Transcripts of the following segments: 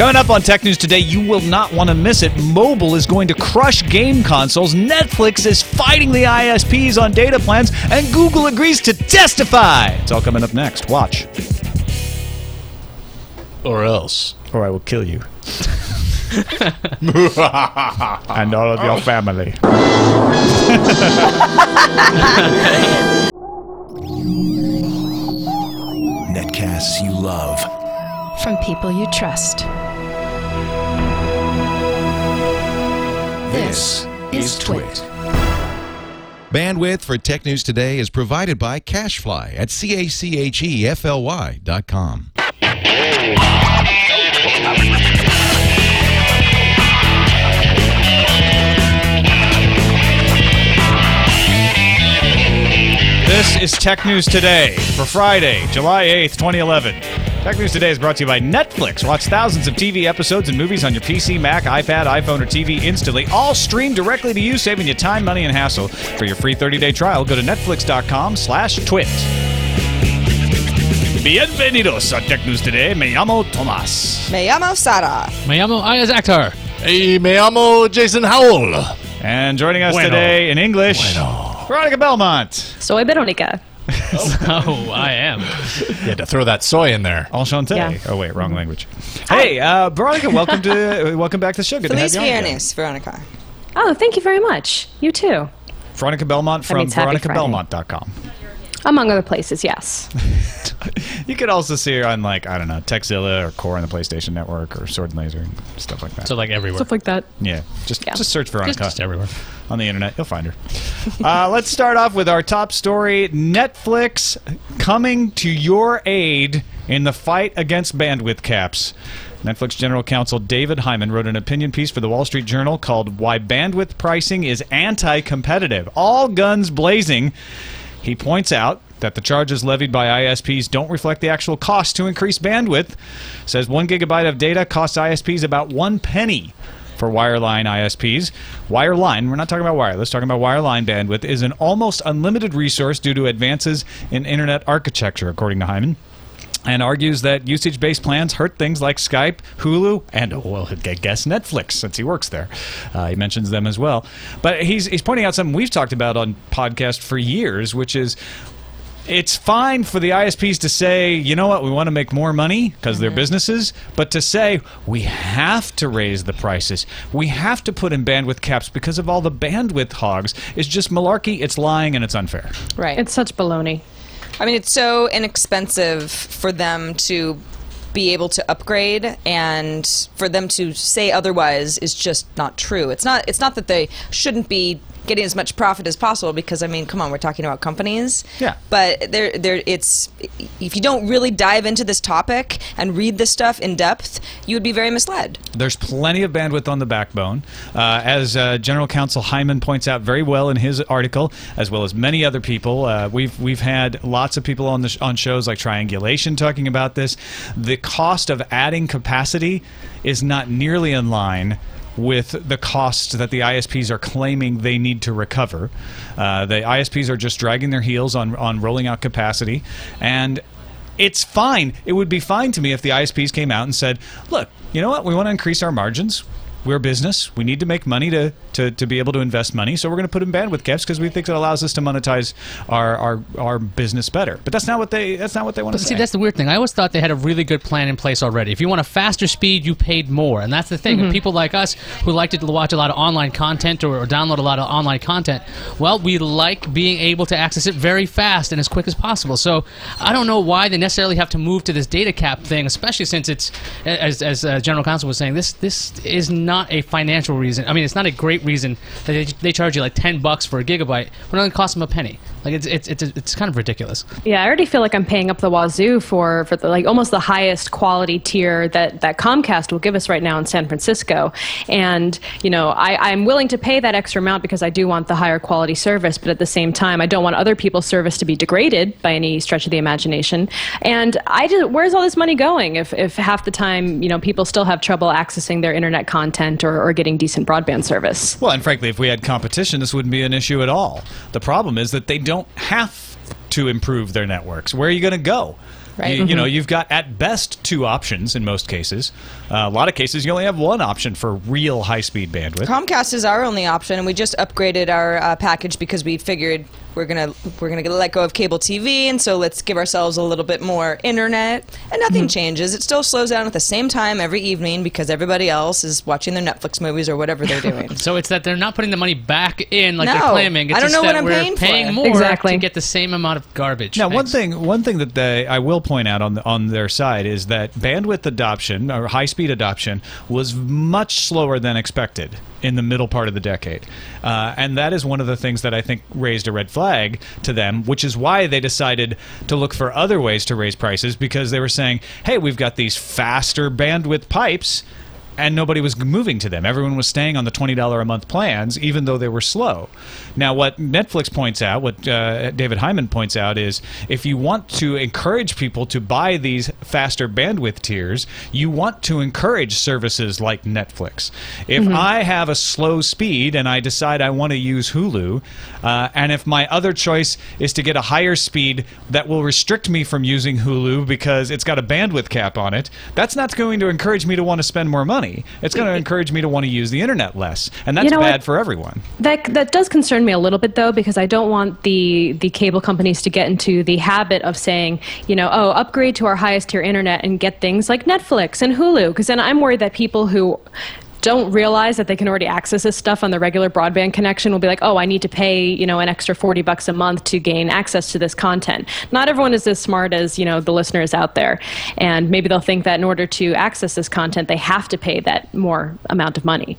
Coming up on Tech News today, you will not want to miss it. Mobile is going to crush game consoles. Netflix is fighting the ISPs on data plans, and Google agrees to testify. It's all coming up next. Watch. Or else. Or I will kill you. and all of your family. Netcasts you love. From people you trust. This is Twit. Bandwidth for Tech News Today is provided by CacheFly at C-A-C-H-E-F-L-Y dot com. This is Tech News Today for Friday, July 8th, 2011. Tech News Today is brought to you by Netflix. Watch thousands of TV episodes and movies on your PC, Mac, iPad, iPhone, or TV instantly, all streamed directly to you, saving you time, money, and hassle. For your free 30-day trial, go to netflix.com slash twit. Bienvenidos a Tech News Today. Me llamo Tomas. Me llamo Sara. Me llamo Iyaz Akhtar. Hey, me llamo Jason Howell. And joining us Bueno. today in English, Bueno. Veronica Belmont. Soy Veronica. Oh, I am. You had to throw that soy in there. Enchanté. Yeah. Oh wait, wrong language. Hey, uh, Veronica, welcome to welcome back to the show. Good Feliz to have you on. Viernes, Veronica. Oh, thank you very much. You too. Veronica Belmont from means happy veronicabelmont.com. Among other places, yes. You could also see her on like I don't know Tekzilla or Qore on the PlayStation Network or Sword and Laser and stuff like that. So, like, everywhere. Stuff like that. yeah, just Yeah. just search Just, Veronica just everywhere. on the internet. You'll find her. uh, let's start off with our top story: Netflix coming to your aid in the fight against bandwidth caps. Netflix General Counsel David Hyman wrote an opinion piece for the Wall Street Journal called Why Bandwidth Pricing is Anti Competitive. All guns blazing. He points out that the charges levied by ISPs don't reflect the actual cost to increase bandwidth. Says one gigabyte of data costs ISPs about one penny for wireline ISPs. Wireline, we're not talking about wireless, talking about wireline bandwidth, is an almost unlimited resource due to advances in internet architecture, according to Hyman and argues that usage-based plans hurt things like Skype, Hulu, and oh, well, I guess Netflix, since he works there. Uh, he mentions them as well. But he's he's pointing out something we've talked about on podcast for years, which is. It's fine for the ISPs to say, you know what, we want to make more money because they're businesses, but to say we have to raise the prices, we have to put in bandwidth caps because of all the bandwidth hogs is just malarkey, it's lying, and it's unfair. Right. It's such baloney. I mean, it's so inexpensive for them to be able to upgrade and for them to say otherwise is just not true. It's not it's not that they shouldn't be getting as much profit as possible because I mean, come on, we're talking about companies. Yeah. But there there it's if you don't really dive into this topic and read this stuff in depth, you would be very misled. There's plenty of bandwidth on the backbone. Uh, as uh, General Counsel Hyman points out very well in his article, as well as many other people, uh, we've we've had lots of people on the sh- on shows like Triangulation talking about this. The cost of adding capacity is not nearly in line with the costs that the ISPs are claiming they need to recover. Uh, the ISPs are just dragging their heels on on rolling out capacity, and it's fine. It would be fine to me if the ISPs came out and said, "Look, you know what? We want to increase our margins. We're a business. We need to make money to, to, to be able to invest money. So we're going to put in bandwidth caps because we think it allows us to monetize our, our, our business better." But that's not what they that's not what they want to see, say. that's the weird thing. I always thought they had a really good plan in place already. If you want a faster speed, you paid more, and that's the thing. Mm-hmm. People like us who like to watch a lot of online content or, or download a lot of online content, well, we like being able to access it very fast and as quick as possible. So I don't know why they necessarily have to move to this data cap thing, especially since it's, as, as uh, General Counsel was saying, this this is not a financial reason. I mean, it's not a great reason that they, they charge you like ten bucks for a gigabyte when it only costs them a penny. Like it's it's it's, it's kind of ridiculous. Yeah, I already feel like I'm paying up the wazoo for for the, like almost the highest quality tier that that Comcast will give us right now in San Francisco, and you know I, I'm willing to pay that extra amount because I do want the higher quality service, but at the same time I don't want other people's service to be degraded by any stretch of the imagination. And I just where's all this money going if if half the time you know people still have trouble accessing their internet content or, or getting decent broadband service. Well, and frankly, if we had competition, this wouldn't be an issue at all. The problem is that they don't have to improve their networks. Where are you going to go? Right. You, you know, you've got at best two options in most cases. Uh, a lot of cases, you only have one option for real high speed bandwidth. Comcast is our only option, and we just upgraded our uh, package because we figured we're gonna we're gonna let go of cable TV, and so let's give ourselves a little bit more internet. And nothing mm-hmm. changes; it still slows down at the same time every evening because everybody else is watching their Netflix movies or whatever they're doing. So it's that they're not putting the money back in like they're claiming. It's I don't know what that I'm we're paying for. more Exactly. to get the same amount of garbage. Now, one thing, one thing that they, I will point out on the, on their side is that bandwidth adoption or high speed adoption was much slower than expected in the middle part of the decade, uh, and that is one of the things that I think raised a red flag to them, which is why they decided to look for other ways to raise prices because they were saying, "Hey, we've got these faster bandwidth pipes." And nobody was moving to them. Everyone was staying on the twenty dollar a month plans, even though they were slow. Now, what Netflix points out, what uh, David Hyman points out, is if you want to encourage people to buy these faster bandwidth tiers, you want to encourage services like Netflix. If I have a slow speed and I decide I want to use Hulu, uh, and if my other choice is to get a higher speed that will restrict me from using Hulu because it's got a bandwidth cap on it, that's not going to encourage me to want to spend more money. It's going to encourage me to want to use the internet less, and that's You know bad what? for everyone. That that does concern me a little bit though because I don't want the the cable companies to get into the habit of saying, you know, oh, upgrade to our highest tier internet and get things like Netflix and Hulu because then I'm worried that people who don't realize that they can already access this stuff on the regular broadband connection will be like, "Oh, I need to pay, you know, an extra 40 bucks a month to gain access to this content." Not everyone is as smart as, you know, the listeners out there. And maybe they'll think that in order to access this content, they have to pay that more amount of money.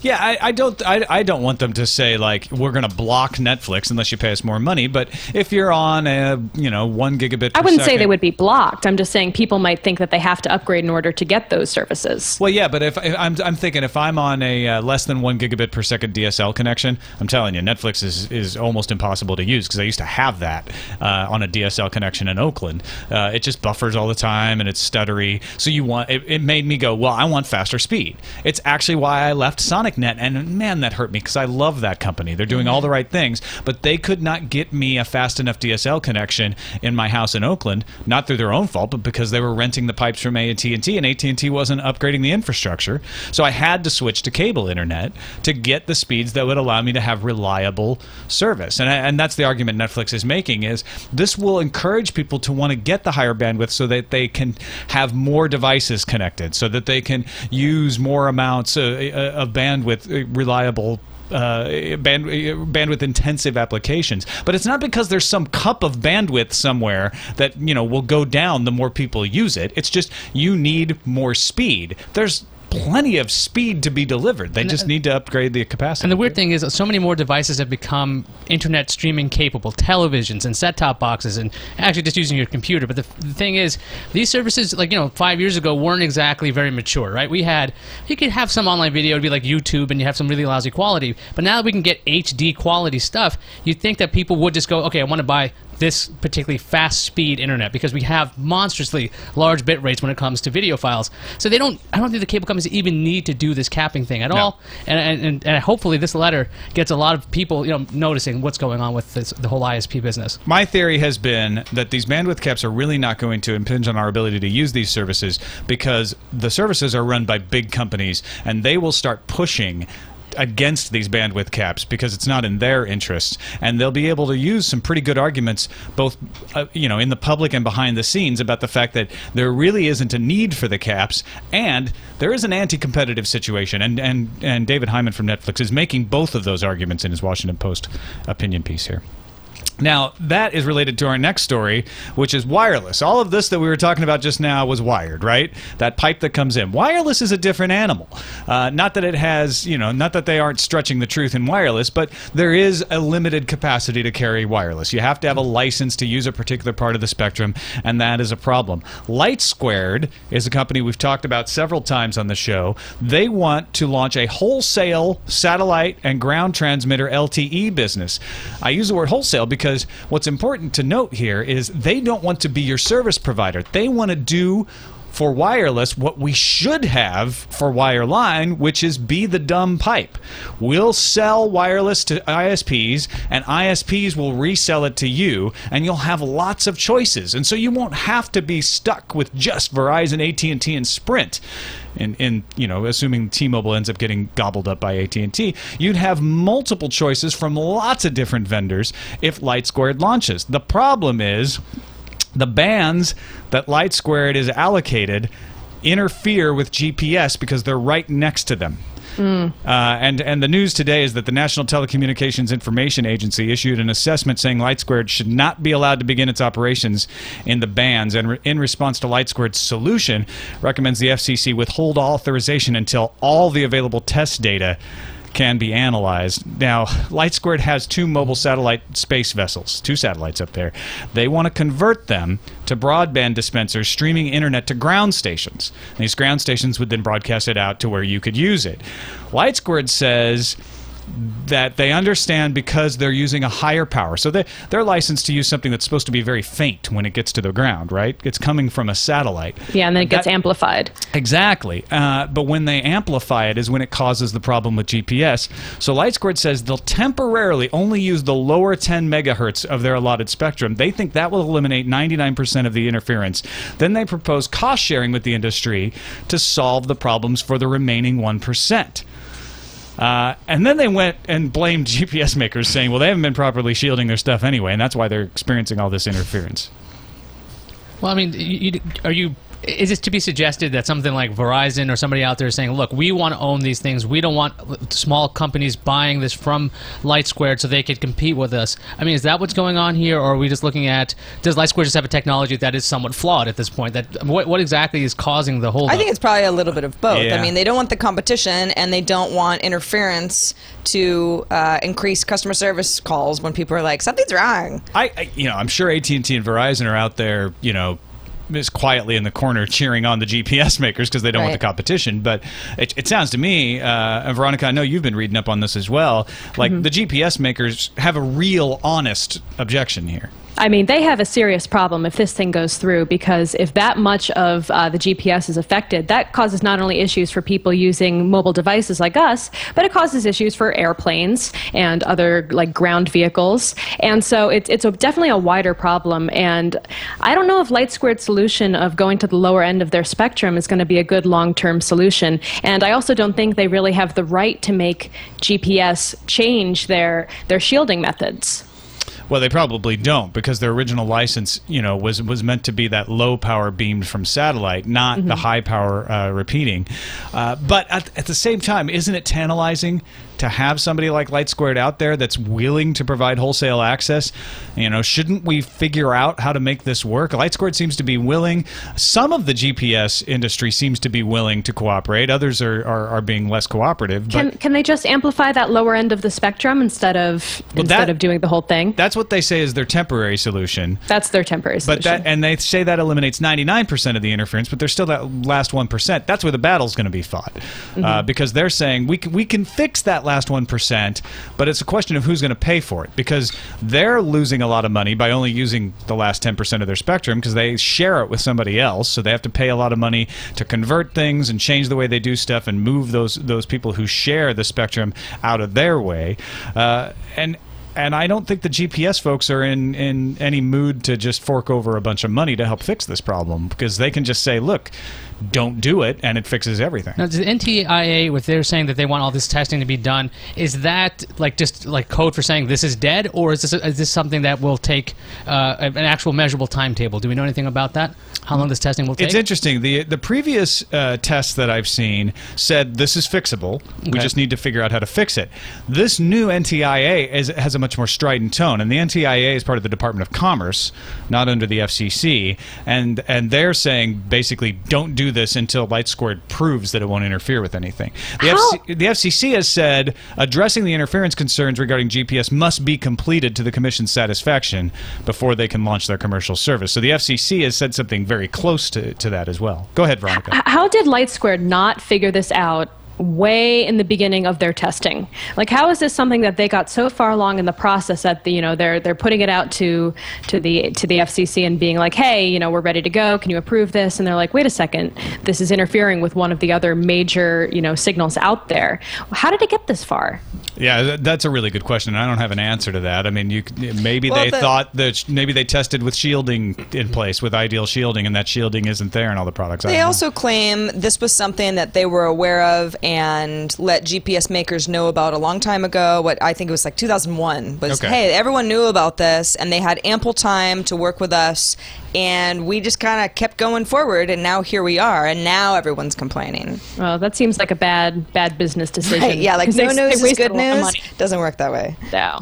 Yeah, I, I don't. I, I don't want them to say like we're going to block Netflix unless you pay us more money. But if you're on a you know one gigabit, I wouldn't say they would be blocked. I'm just saying people might think that they have to upgrade in order to get those services. Well, yeah, but if, if I'm, I'm thinking if I'm on a uh, less than one gigabit per second DSL connection, I'm telling you, Netflix is, is almost impossible to use because I used to have that uh, on a DSL connection in Oakland. Uh, it just buffers all the time and it's stuttery. So you want it, it made me go, well, I want faster speed. It's actually why I left Sonic.net, and man, that hurt me because I love that company. They're doing all the right things, but they could not get me a fast enough DSL connection in my house in Oakland, not through their own fault, but because they were renting the pipes from AT&T, and AT&T wasn't upgrading the infrastructure. So I had to switch to cable internet to get the speeds that would allow me to have reliable service. And, and that's the argument Netflix is making is this will encourage people to want to get the higher bandwidth so that they can have more devices connected, so that they can use more amounts uh, uh, of bandwidth, uh, reliable uh, band, bandwidth intensive applications. But it's not because there's some cup of bandwidth somewhere that you know will go down the more people use it. It's just you need more speed. There's plenty of speed to be delivered. They just uh, need to upgrade the capacity. And the weird thing is, so many more devices have become internet streaming capable, televisions and set-top boxes, and actually just using your computer. But the, the thing is, these services, like you know, five years ago, weren't exactly very mature, right? We had you could have some online video, it'd be like YouTube, and you have some really lousy quality. But now that we can get HD quality stuff, you'd think that people would just go, okay, I want to buy this particularly fast speed internet because we have monstrously large bit rates when it comes to video files. So they don't. I don't think the cable companies even need to do this capping thing at all. And, and, and, and hopefully this letter gets a lot of people, you know, noticing what's going on with this, the whole ISP business. My theory has been that these bandwidth caps are really not going to impinge on our ability to use these services because the services are run by big companies and they will start pushing against these bandwidth caps because it's not in their interest and they'll be able to use some pretty good arguments both uh, you know in the public and behind the scenes about the fact that there really isn't a need for the caps and there is an anti-competitive situation. And and and David Hyman from Netflix is making both of those arguments in his Washington Post opinion piece here now, that is related to our next story, which is wireless. All of this that we were talking about just now was wired, right? That pipe that comes in. Wireless is a different animal. Uh, not that it has, you know, not that they aren't stretching the truth in wireless, but there is a limited capacity to carry wireless. You have to have a license to use a particular part of the spectrum, and that is a problem. LightSquared is a company we've talked about several times on the show. They want to launch a wholesale satellite and ground transmitter LTE business. I use the word wholesale because what's important to note here is they don't want to be your service provider. They want to do for wireless what we should have for wireline, which is be the dumb pipe. We'll sell wireless to ISPs, and ISPs will resell it to you, and you'll have lots of choices. And so you won't have to be stuck with just Verizon, AT&T, and Sprint. In, in you know, assuming T-Mobile ends up getting gobbled up by AT&T, you'd have multiple choices from lots of different vendors if LightSquared launches. The problem is the bands that LightSquared is allocated interfere with GPS because they're right next to them. Uh, and and the news today is that the National Telecommunications Information Agency issued an assessment saying LightSquared should not be allowed to begin its operations in the bands. And re- in response to LightSquared's solution, recommends the FCC withhold authorization until all the available test data can be analyzed. Now, LightSquared has two mobile satellite space vessels, two satellites up there. They want to convert them to broadband dispensers streaming internet to ground stations. These ground stations would then broadcast it out to where you could use it. LightSquared says that they understand because they're using a higher power. So they, they're licensed to use something that's supposed to be very faint when it gets to the ground, right? It's coming from a satellite. Yeah, and then it gets That- amplified. Exactly. Uh, but when they amplify it is when it causes the problem with GPS. So LightSquared says they'll temporarily only use the lower 10 megahertz of their allotted spectrum. They think that will eliminate 99% of the interference. Then they propose cost sharing with the industry to solve the problems for the remaining 1%. Uh, and then they went and blamed GPS makers, saying, well, they haven't been properly shielding their stuff anyway, and that's why they're experiencing all this interference. Well, I mean, you, you, are you? Is it to be suggested that something like Verizon or somebody out there is saying, "Look, we want to own these things. We don't want small companies buying this from LightSquared so they could compete with us." I mean, is that what's going on here, or are we just looking at does LightSquared just have a technology that is somewhat flawed at this point? That what, what exactly is causing the whole? I think it's probably a little bit of both. Yeah. I mean, they don't want the competition and they don't want interference to uh, increase customer service calls when people are like, something's wrong. I, I you know, I'm sure AT&T and Verizon are out there, you know, is quietly in the corner cheering on the GPS makers because they don't want the competition. But it, it sounds to me, uh, and Veronica, I know you've been reading up on this as well. Like Mm-hmm. the GPS makers have a real, honest objection here. I mean, they have a serious problem if this thing goes through because if that much of uh, the GPS is affected, that causes not only issues for people using mobile devices like us, but it causes issues for airplanes and other like ground vehicles. And so it's it's a, definitely a wider problem. And I don't know if LightSquared's solution of going to the lower end of their spectrum is going to be a good long-term solution. And I also don't think they really have the right to make GPS change their their shielding methods. Well, they probably don't because their original license, you know, was was meant to be that low power beamed from satellite, not the high power uh, repeating. Uh, but at, at the same time, isn't it tantalizing to have somebody like LightSquared out there that's willing to provide wholesale access? You know, shouldn't we figure out how to make this work? LightSquared seems to be willing. Some of the GPS industry seems to be willing to cooperate. Others are, are, are being less cooperative. Can but can they just amplify that lower end of the spectrum instead of Well, instead that- of doing the whole thing? that's what they say is their temporary solution. That's their temporary solution. But that, and they say that eliminates 99% of the interference, but there's still that last 1%. That's where the battle's going to be fought. Uh, because they're saying we can, we can fix that last 1%, but it's a question of who's going to pay for it. Because they're losing a lot of money by only using the last 10% of their spectrum because they share it with somebody else. So they have to pay a lot of money to convert things and change the way they do stuff and move those, those people who share the spectrum out of their way. Uh, and and I don't think the GPS folks are in, in any mood to just fork over a bunch of money to help fix this problem because they can just say, look, don't do it, and it fixes everything. Now, the NTIA, with they're saying that they want all this testing to be done, is that like just like code for saying this is dead, or is this is this something that will take uh, an actual measurable timetable? Do we know anything about that? How long this testing will take? It's interesting. The the previous uh, tests that I've seen said this is fixable. We just need to figure out how to fix it. This new NTIA is, has a much more strident tone, and the NTIA is part of the Department of Commerce, not under the FCC. And and they're saying basically don't do this until LightSquared proves that it won't interfere with anything. The, FC, the FCC has said addressing the interference concerns regarding GPS must be completed to the Commission's satisfaction before they can launch their commercial service. So the FCC has said something very close to, to that as well. Go ahead, Veronica. How did LightSquared not figure this out way in the beginning of their testing. Like, how is this something that they got so far along in the process that the, you know they're they're putting it out to to the to the FCC and being like, hey, you know, we're ready to go. Can you approve this? And they're like, wait a second, this is interfering with one of the other major you know signals out there. How did it get this far? Yeah, that's a really good question. I don't have an answer to that. I mean, you maybe Well, they the- thought that maybe they tested with shielding in place with ideal shielding, and that shielding isn't there in all the products. I They don't know. also claim this was something that they were aware of and let GPS makers know about a long time ago. What I think it was like 2001 was, Okay. hey, everyone knew about this and they had ample time to work with us, and we just kind of kept going forward, and now here we are, and now everyone's complaining. Well, that seems like a bad bad business decision. Right? Yeah, like no they- news they is good a lot of news. Doesn't work that way. No.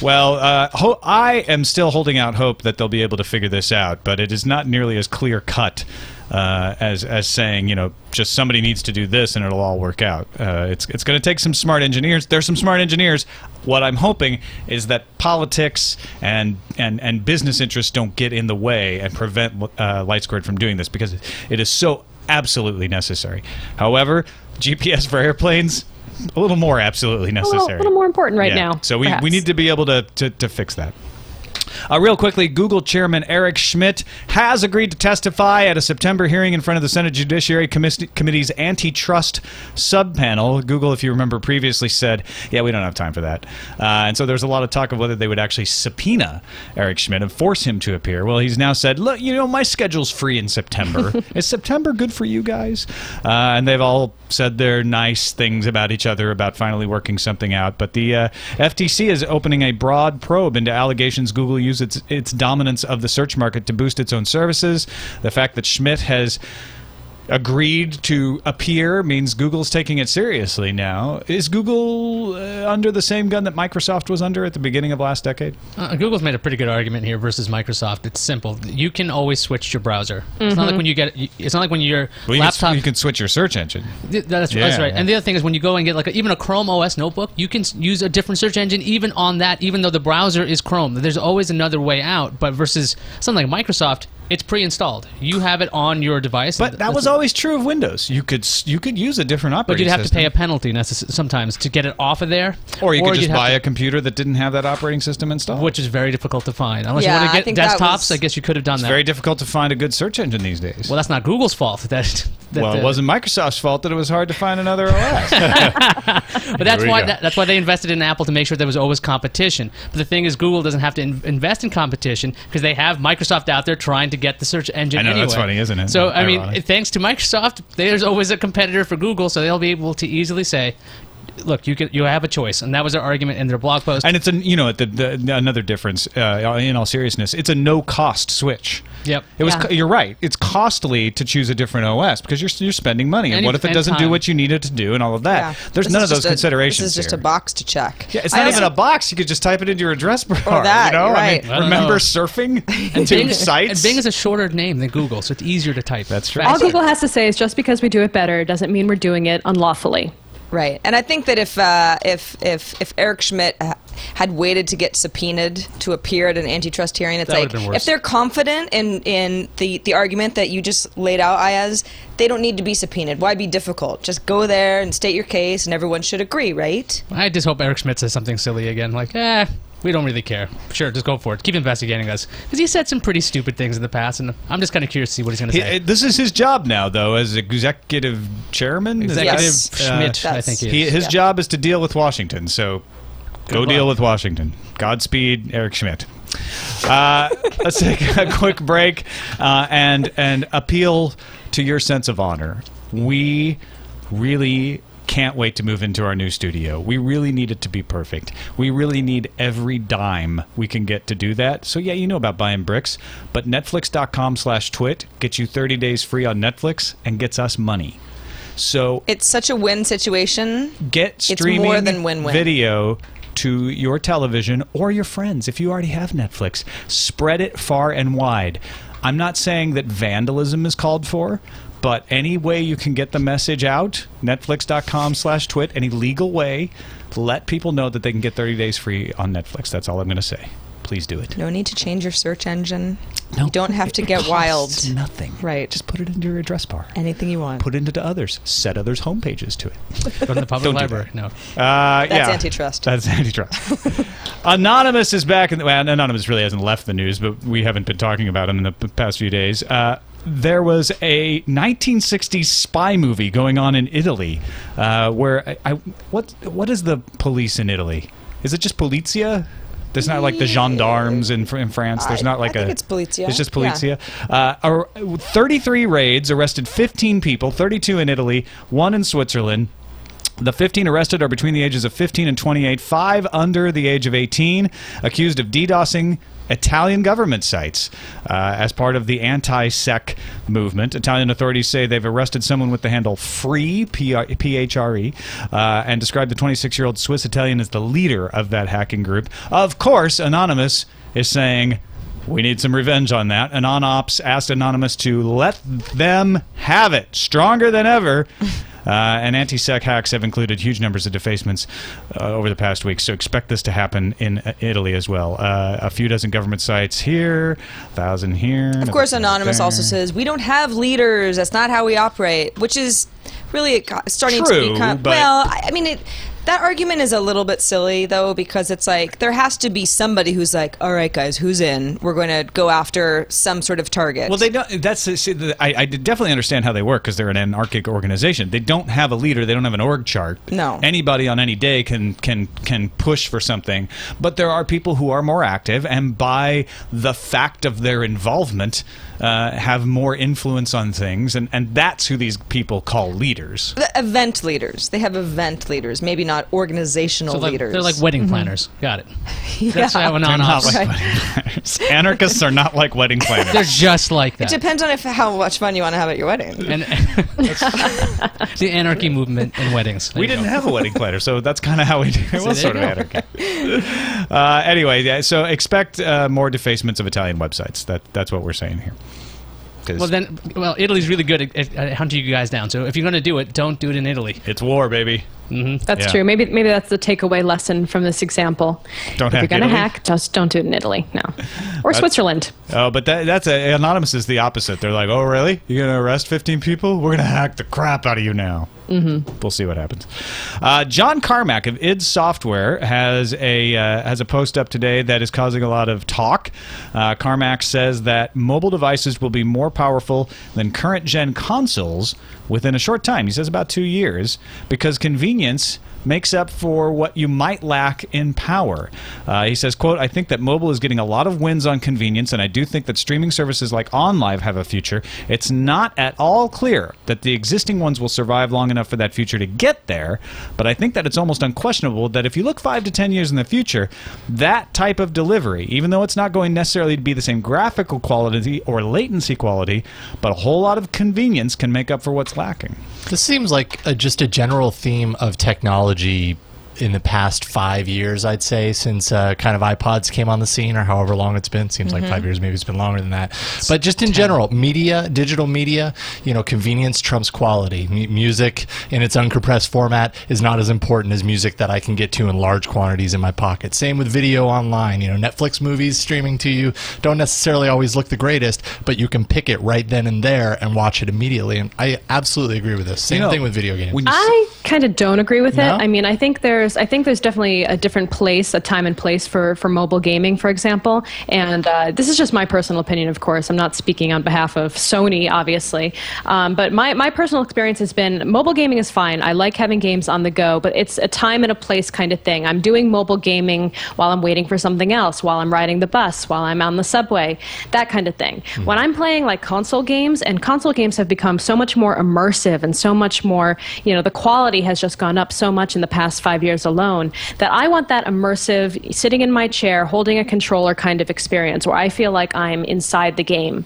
Well, uh, ho- I am still holding out hope that they'll be able to figure this out, but it is not nearly as clear cut uh, as as saying you know just somebody needs to do this and it'll all work out. Uh, it's it's going to take some smart engineers. There's some smart engineers. What I'm hoping is that politics and and and business interests don't get in the way and prevent uh, LightSquared from doing this because it is so absolutely necessary. However, GPS for airplanes. A little more absolutely A necessary. a little more important right Yeah. now. So we, we need to be able to, to, to fix that. Uh, real quickly, Google Chairman Eric Schmidt has agreed to testify at a September hearing in front of the Senate Judiciary Commis- Committee's antitrust subpanel. Google, if you remember, previously said, "Yeah, we don't have time for that," uh, and so there's a lot of talk of whether they would actually subpoena Eric Schmidt and force him to appear. Well, he's now said, "Look, you know, my schedule's free in September. Is September good for you guys?" Uh, and they've all said their nice things about each other about finally working something out. But the uh, FTC is opening a broad probe into allegations Google used its its dominance of the search market to boost its own services. The fact that Schmidt has agreed to appear means Google's taking it seriously now. Is Google uh, under the same gun that Microsoft was under at the beginning of last decade? Uh, Google's made a pretty good argument here versus Microsoft. It's simple. You can always switch your browser. It's not like when you get. It's not like when your Well, you, laptop. can, you can switch your search engine. Th- That's, Yeah, that's right. yeah. And the other thing is when you go and get like a, even a Chrome OS notebook, you can use a different search engine even on that, even though the browser is Chrome. There's always another way out. But versus something like Microsoft, it's pre-installed. You have it on your device. But that was always true of Windows. You could s- you could use a different operating, But operating you'd have to system. pay a penalty necess- sometimes to get it off of there. or you could just you'd have buy to- a computer that didn't have that operating system installed. which is very difficult to find. Unless Yeah, you I want to get think that desktops, was- I guess you could have done it's that. very difficult to find a good search engine these days. well, that's not Google's fault. That, that well, the- it wasn't Microsoft's fault that it was hard to find another OS. But that's we why go. that, that's why they invested in Apple to make sure there was always competition. But the thing is, Google doesn't have to in, invest in competition because they have Microsoft out there trying to get the search engine. I know, anyway. that's funny, isn't it? So I mean, thanks to Microsoft, there's always a competitor for Google, so they'll be able to easily say. Look, you can you have a choice, and that was their argument in their blog post. and it's a you know the, the another difference. Uh, in all seriousness, it's a no cost switch. Yep. It was. Yeah. You're right. It's costly to choose a different OS because you're you're spending money. And And what if it doesn't do what you need it to do and all of that? Yeah. There's This none of those just a- considerations. This is just here. a box to check. Yeah, it's I not also- even a box. You could just type it into your address bar. Or that, you know, you're I mean, right. I remember know. surfing and to Bing, sites. and Bing is a shorter name than Google, so it's easier to type. That's true. All Google has to say is just because we do it better doesn't mean we're doing it unlawfully. Right, and I think that if uh, if if if Eric Schmidt had waited to get subpoenaed to appear at an antitrust hearing, it's That like would've been worse. if they're confident in in the the argument that you just laid out, Iyaz, they don't need to be subpoenaed. Why be difficult? Just go there and state your case, and everyone should agree, right? I just hope Eric Schmidt says something silly again, like, eh, we don't really care. Sure, just go for it. Keep investigating us. Because he said some pretty stupid things in the past, and I'm just kind of curious to see what he's going to He- say. uh, this is his job now, though, as executive chairman. Executive Yes. Schmidt, I think he He, his Yeah. job is to deal with Washington. So go luck. deal with Washington. Godspeed, Eric Schmidt. Uh, let's take a quick break uh, and and appeal to your sense of honor. We really can't wait to move into our new studio. We really need it to be perfect. We really need every dime we can get to do that. So yeah, you know about buying bricks, but netflix.com slash twit gets you 30 days free on Netflix and gets us money. So It's such a win situation. get It's streaming more than win-win. video to your television or your friends if you already have Netflix. Spread it far and wide. I'm not saying that vandalism is called for, but any way you can get the message out, netflix.com slash twit, any legal way, let people know that they can get 30 days free on Netflix. That's all I'm going to say. Please do it. No need to change your search engine. No. You don't have to get Costs wild. Nothing. Right. Just put it into your address bar. Anything you want. Put it into others. Set others' homepages to it. Go to the public Don't do library. No. Uh, That's yeah. antitrust. That's antitrust. Anonymous is back. In the, well, Anonymous really hasn't left the news, but we haven't been talking about him in the past few days. Uh, there was a 1960s spy movie going on in Italy, uh, where I, I what what is the police in Italy? Is it just polizia? There's not like the gendarmes in, in France. There's not like I think a. it's polizia. It's just Yeah. polizia. Uh, 33 raids arrested 15 people, 32 in Italy, one in Switzerland. The 15 arrested are between the ages of 15 and 28, five under the age of 18, accused of DDoSing Italian government sites uh, as part of the anti-sec movement. Italian authorities say they've arrested someone with the handle Free P H R E uh, and described the 26-year-old Swiss Italian as the leader of that hacking group. Of course, Anonymous is saying. We need some revenge on that. Anonops asked Anonymous to let them have it. Stronger than ever. Uh, and anti-sec hacks have included huge numbers of defacements uh, over the past week, so expect this to happen in uh, Italy as well. Uh, a few dozen government sites here, a thousand here. Of course, Anonymous also says we don't have leaders. That's not how we operate, which is really starting to True, be kind. but- well, I, I mean it. That argument is a little bit silly though because it's like there has to be somebody who's like, all right, guys, who's in? We're going to go after some sort of target. Well, they don't. That's see, I, I definitely understand how they work because they're an anarchic organization. They don't have a leader. They don't have an org chart. No. Anybody on any day can can can push for something. But there are people who are more active, and by the fact of their involvement, uh, have more influence on things, and and that's who these people call leaders. The event leaders. They have event leaders, maybe not organizational So like, leaders. they're like wedding planners. Got it. That's Yeah. how They're not anonymous. like Right. wedding planners. Anarchists are not like wedding planners. They're just like that. It depends on if how much fun you want to have at your wedding. and the anarchy movement in weddings. There We didn't go. have a wedding planner, so that's kind of how we do. It was there sort of you anarchy. Uh, anyway, yeah, so expect uh, more defacements of Italian websites. That that's what we're saying here. 'Cause Well, then, well, Italy's really good at, at, at hunting you guys down. So if you're going to do it, don't do it in Italy. it's war, baby. That's Yeah. true. Maybe maybe that's the takeaway lesson from this example. Don't if you're gonna Italy? hack, just don't do it in Italy. No, or Switzerland. Oh, but that, that's a, anonymous is the opposite. They're like, oh, really? You're gonna arrest 15 people? We're gonna hack the crap out of you now. Mm-hmm. We'll see what happens. Uh, John Carmack of id Software has a uh, has a post up today that is causing a lot of talk. Uh, Carmack says that mobile devices will be more powerful than current gen consoles within a short time. He says about two years because convenience makes up for what you might lack in power. Uh, he says, "quote I think that mobile is getting a lot of wins on convenience, and I do think that streaming services like OnLive have a future. It's not at all clear that the existing ones will survive long enough for that future to get there, but I think that it's almost unquestionable that if you look five to ten years in the future, that type of delivery, even though it's not going necessarily to be the same graphical quality or latency quality, but a whole lot of convenience can make up for what's lacking." This seems like a, just a general theme of technology in the past five years, I'd say, since uh, kind of iPods came on the scene, or however long it's been. Seems like five years, maybe it's been longer than that. but just in general, media, digital media, you know, convenience trumps quality. M- music in its uncompressed format is not as important as music that I can get to in large quantities in my pocket. Same with video online. You know, Netflix movies streaming to you don't necessarily always look the greatest, but you can pick it right then and there and watch it immediately. And I absolutely agree with this. Same You know, thing with video games. I kind of don't agree with No? it. I mean, I think there's I think there's definitely a different place, a time and place for for mobile gaming, for example. And uh, this is just my personal opinion, of course. I'm not speaking on behalf of Sony, obviously. Um, but my my personal experience has been mobile gaming is fine. I like having games on the go, but it's a time and a place kind of thing. I'm doing mobile gaming while I'm waiting for something else, while I'm riding the bus, while I'm on the subway, that kind of thing. When I'm playing like console games, and console games have become so much more immersive and so much more, you know, the quality has just gone up so much in the past five years alone that I want that immersive, sitting in my chair, holding a controller kind of experience where I feel like I'm inside the game.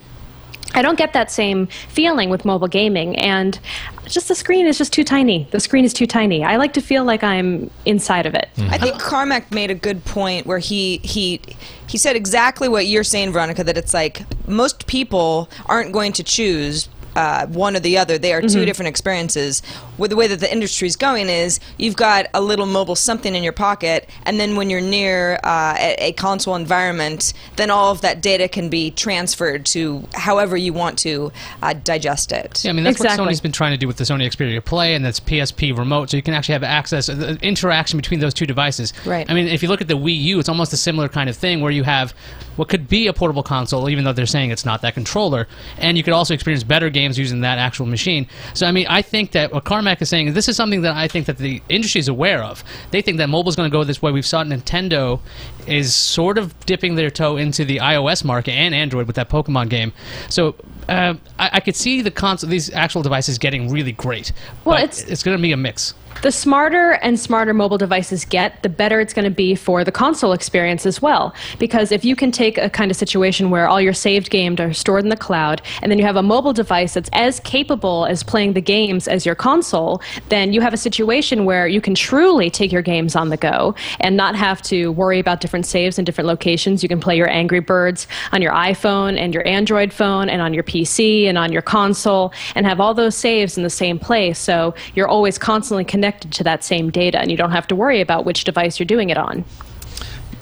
I don't get that same feeling with mobile gaming, and just the screen is just too tiny. The screen is too tiny. I like to feel like I'm inside of it. Mm-hmm. I think Carmack made a good point where he he he said exactly what you're saying, Veronica. That it's like most people aren't going to choose uh, one or the other. They are two different experiences. With the way that the industry is going, is you've got a little mobile something in your pocket, and then when you're near uh, a, a console environment, then all of that data can be transferred to however you want to uh, digest it. Yeah, I mean that's Exactly. what Sony's been trying to do with the Sony Xperia Play, and that's PSP remote, so you can actually have access, uh, interaction between those two devices. Right. I mean, if you look at the Wii U, it's almost a similar kind of thing where you have what could be a portable console, even though they're saying it's not that controller, and you could also experience better games using that actual machine. So, I mean, I think that what Carmack is saying, is this is something that I think that the industry is aware of. They think that mobile is going to go this way. We've saw Nintendo is sort of dipping their toe into the iOS market and Android with that Pokemon game. So. Uh, I, I could see the console, these actual devices getting really great. Well, it's- it's going to be a mix. The smarter and smarter mobile devices get, the better it's going to be for the console experience as well. Because if you can take a kind of situation where all your saved games are stored in the cloud, and then you have a mobile device that's as capable as playing the games as your console, then you have a situation where you can truly take your games on the go and not have to worry about different saves in different locations. You can play your Angry Birds on your iPhone and your Android phone and on your PC and on your console and have all those saves in the same place. So you're always constantly connected to that same data and you don't have to worry about which device you're doing it on.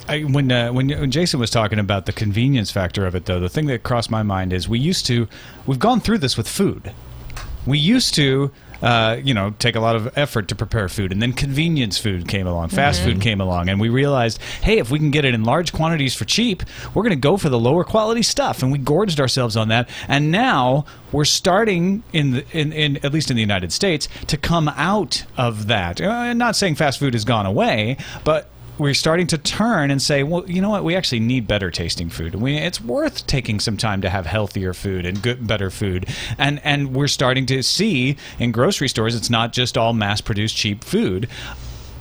I, when uh, when when Jason was talking about the convenience factor of it, though, the thing that crossed my mind is we used to, we've gone through this with food. We used to, uh, you know, take a lot of effort to prepare food, and then convenience food came along, fast food came along, and we realized, hey, if we can get it in large quantities for cheap, we're going to go for the lower quality stuff, and we gorged ourselves on that. And now we're starting in the in, in at least in the United States to come out of that. Uh, I'm not saying fast food has gone away, but we're starting to turn and say, well, you know what? We actually need better tasting food. We, it's worth taking some time to have healthier food and good, better food. And and we're starting to see in grocery stores, it's not just all mass-produced cheap food.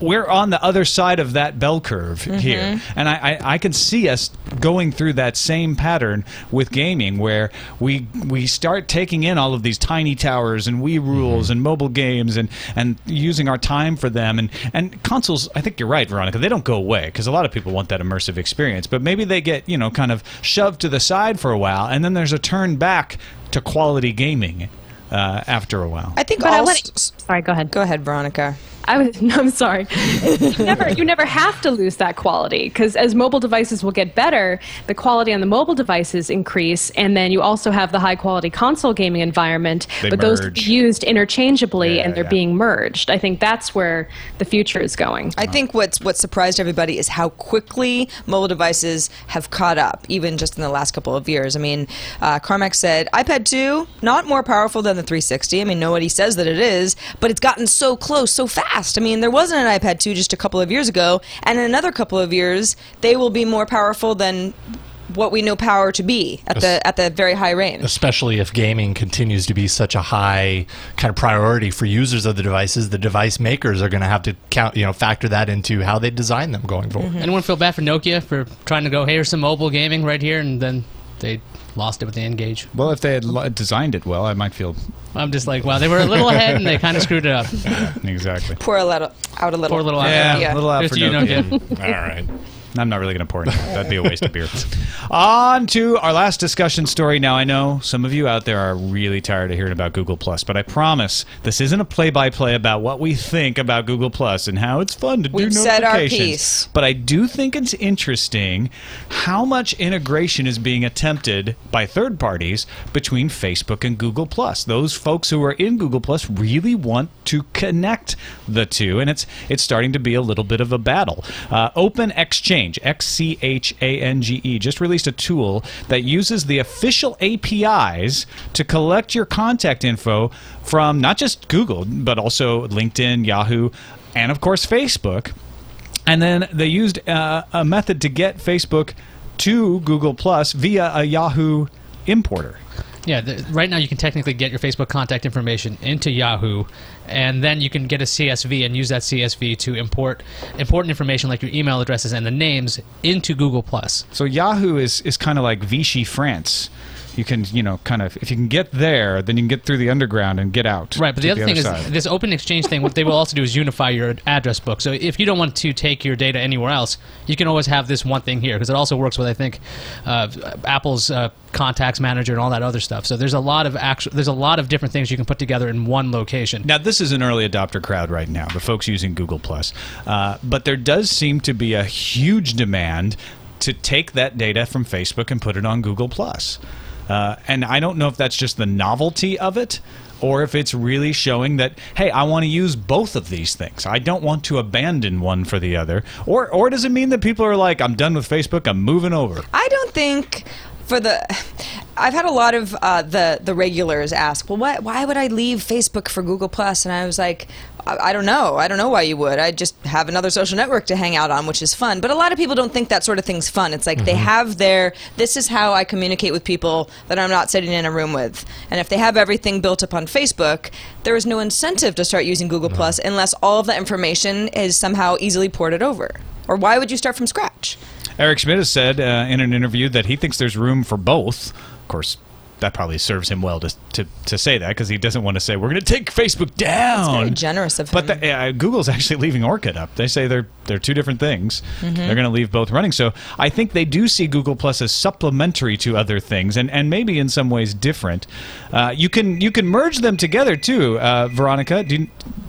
We're on the other side of that bell curve here, and I, I, I can see us going through that same pattern with gaming, where we we start taking in all of these tiny towers and We Rules and mobile games and and using our time for them and and consoles. I think you're right, Veronica. They don't go away because a lot of people want that immersive experience, but maybe they get you know kind of shoved to the side for a while, and then there's a turn back to quality gaming uh, after a while. I think But I all. want Sorry, go ahead. Go ahead, Veronica. I was, no, I'm sorry. you never, you never have to lose that quality because as mobile devices will get better, the quality on the mobile devices increase, and then you also have the high quality console gaming environment. They but those can be used interchangeably, Yeah, and they're yeah. being merged. I think that's where the future is going. I think what's what surprised everybody is how quickly mobile devices have caught up, even just in the last couple of years. I mean, uh, Carmack said iPad 2 not more powerful than the 360. I mean, nobody says that it is, but it's gotten so close so fast. I mean, there wasn't an iPad 2 just a couple of years ago, and in another couple of years, they will be more powerful than what we know power to be at the at the very high range. especially if gaming continues to be such a high kind of priority for users of the devices the device makers are going to have to count you know factor that into how they design them going forward Anyone feel bad for Nokia for trying to go, hey, here's some mobile gaming right here, and then they lost it with the N-Gage? well, if they had li- designed it well, I might feel I'm just like, wow, they were a little ahead and they kind of screwed it up. exactly. Pour a little out a little. Poor little Yeah, a little out Here's for to you, Nokia. All right. I'm not really going to pour into that. That'd be a waste of beer. On to our last discussion story. Now, I know some of you out there are really tired of hearing about Google Plus, but I promise this isn't a play-by-play about what we think about Google Plus and how it's fun to We've do said our piece. But I do think it's interesting how much integration is being attempted by third parties between Facebook and Google Plus. Those folks who are in Google Plus really want to connect the two, and it's it's starting to be a little bit of a battle. Uh, Open Exchange, X C H A N G E, just released a tool that uses the official APIs to collect your contact info from not just Google, but also LinkedIn, Yahoo, and of course Facebook. And then they used uh, a method to get Facebook to Google Plus via a Yahoo importer. Yeah, the, right now you can technically get your Facebook contact information into Yahoo, and then you can get a CSV and use that CSV to import important information like your email addresses and the names into Google Plus. So Yahoo is, is kind of like Vichy France. You can you know kind of if you can get there, then you can get through the underground and get out. Right, but the to other thing is side. this open exchange thing. What they will also do is unify your address book. So if you don't want to take your data anywhere else, you can always have this one thing here because it also works with I think uh, Apple's uh, contacts manager and all that other stuff. So there's a lot of actual there's a lot of different things you can put together in one location. Now, this is an early adopter crowd right now, the folks using Google Plus. Uh, but there does seem to be a huge demand to take that data from Facebook and put it on Google Plus. Uh, and I don't know if that's just the novelty of it. Or if it's really showing that, hey, I want to use both of these things. I don't want to abandon one for the other. Or, or does it mean that people are like, I'm done with Facebook, I'm moving over? I don't think for the. I've had a lot of uh, the the regulars ask, well, what, why would I leave Facebook for Google Plus? And I was like, I, I don't know. I don't know why you would. I just have another social network to hang out on, which is fun. But a lot of people don't think that sort of thing's fun. It's like they have their. This is how I communicate with people that I'm not sitting in a room with. And if they have everything built up on Facebook, there is no incentive to start using Google Plus unless all of that information is somehow easily ported over. Or why would you start from scratch? Eric Schmidt has said uh, in an interview that he thinks there's room for both. Of course, that probably serves him well to to, to say that because he doesn't want to say we're going to take Facebook down. very generous of But him. the, uh, Google's actually leaving Orkut up. They say they're they're two different things. Mm-hmm. They're going to leave both running. So I think they do see Google Plus as supplementary to other things, and, and maybe in some ways different. Uh, you can you can merge them together too. Uh, Veronica, do you,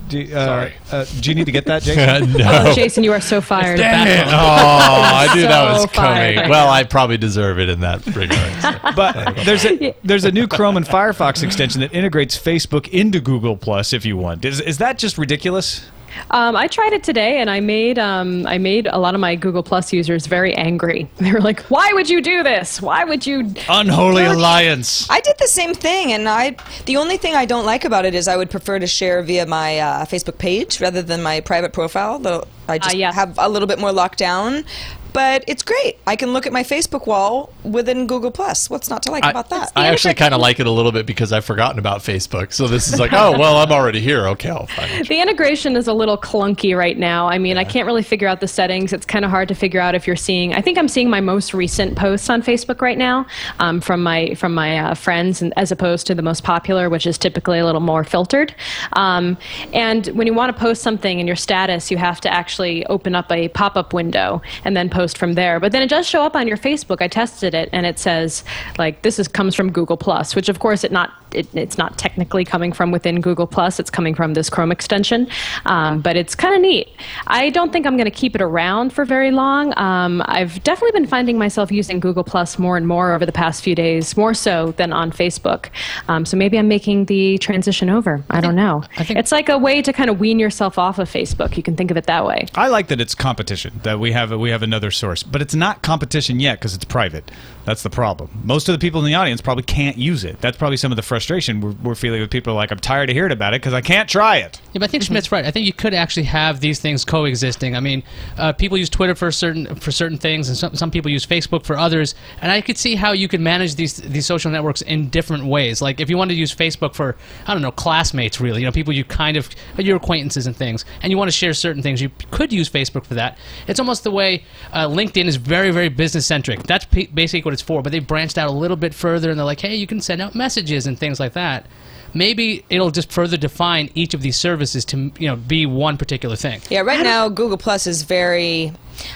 do, you- uh, Sorry. uh, do you need to get that, Jason? no. Oh, Jason, you are so fired. Oh, I knew that was So fired coming. Well. I probably deserve it in that regard. so. But there's a there's a new Chrome and Firefox extension that integrates Facebook into Google Plus if you want. Is is that just ridiculous? Um, I tried it today, and I made um, I made a lot of my Google Plus users very angry. They were like, "Why would you do this? Why would you?" Unholy alliance. I did the same thing, and I the only thing I don't like about it is I would prefer to share via my uh, Facebook page rather than my private profile. Though I just yeah. have a little bit more locked down. But it's great. I can look at my Facebook wall within Google Plus. What's not to like I, about that? I actually kind of like it a little bit because I've forgotten about Facebook. So this is like, oh well, I'm already here. Okay, I'll find it. The integration is a little clunky right now. I mean, I can't really figure out the settings. It's kind of hard to figure out if you're seeing. I think I'm seeing my most recent posts on Facebook right now um, from my from my uh, friends, and as opposed to the most popular, which is typically a little more filtered. Um, and when you want to post something in your status, you have to actually open up a pop-up window and then post from there. But then it does show up on your Facebook. I tested it, and it says like this is comes from Google Plus, which of course it not it, it's not technically coming from within Google Plus. It's coming from this Chrome extension, um, but it's kind of neat. I don't think I'm going to keep it around for very long. Um, I've definitely been finding myself using Google Plus more and more over the past few days, more so than on Facebook. Um, so maybe I'm making the transition over. I, don't know. I think- it's like a way to kind of wean yourself off of Facebook. You can think of it that way. I like that it's competition. That we have we have another source, but it's not competition yet because it's private. That's the problem. Most of the people in the audience probably can't use it. That's probably some of the frustration we're, we're feeling with people. Like I'm tired of hearing about it because I can't try it. Yeah, but I think Schmidt's right. I think you could actually have these things coexisting. I mean, uh, people use Twitter for certain for certain things, and some, some people use Facebook for others. And I could see how you could manage these these social networks in different ways. Like if you wanted to use Facebook for I don't know classmates, really, you know, people you kind of your acquaintances and things, and you want to share certain things, you could use Facebook for that. It's almost the way uh, LinkedIn is very very business centric. That's p- basically what it's for. But they branched out a little bit further, and they're like, hey, you can send out messages and things like that maybe it'll just further define each of these services to you know be one particular thing. Yeah, right now Google Plus is very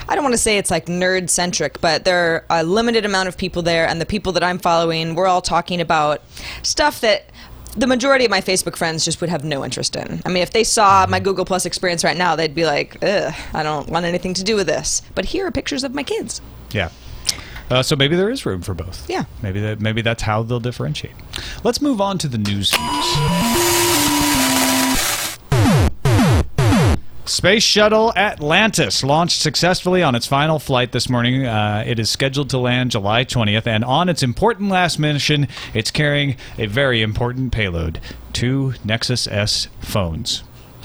I don't want to say it's like nerd centric, but there are a limited amount of people there and the people that I'm following, we're all talking about stuff that the majority of my Facebook friends just would have no interest in. I mean, if they saw my Google Plus experience right now, they'd be like, Ugh, I don't want anything to do with this. But here are pictures of my kids. Yeah. Uh, so maybe there is room for both. Yeah. Maybe that maybe that's how they'll differentiate. Let's move on to the news views. Space Shuttle Atlantis launched successfully on its final flight this morning. Uh, it is scheduled to land July 20th, and on its important last mission, it's carrying a very important payload two Nexus S phones.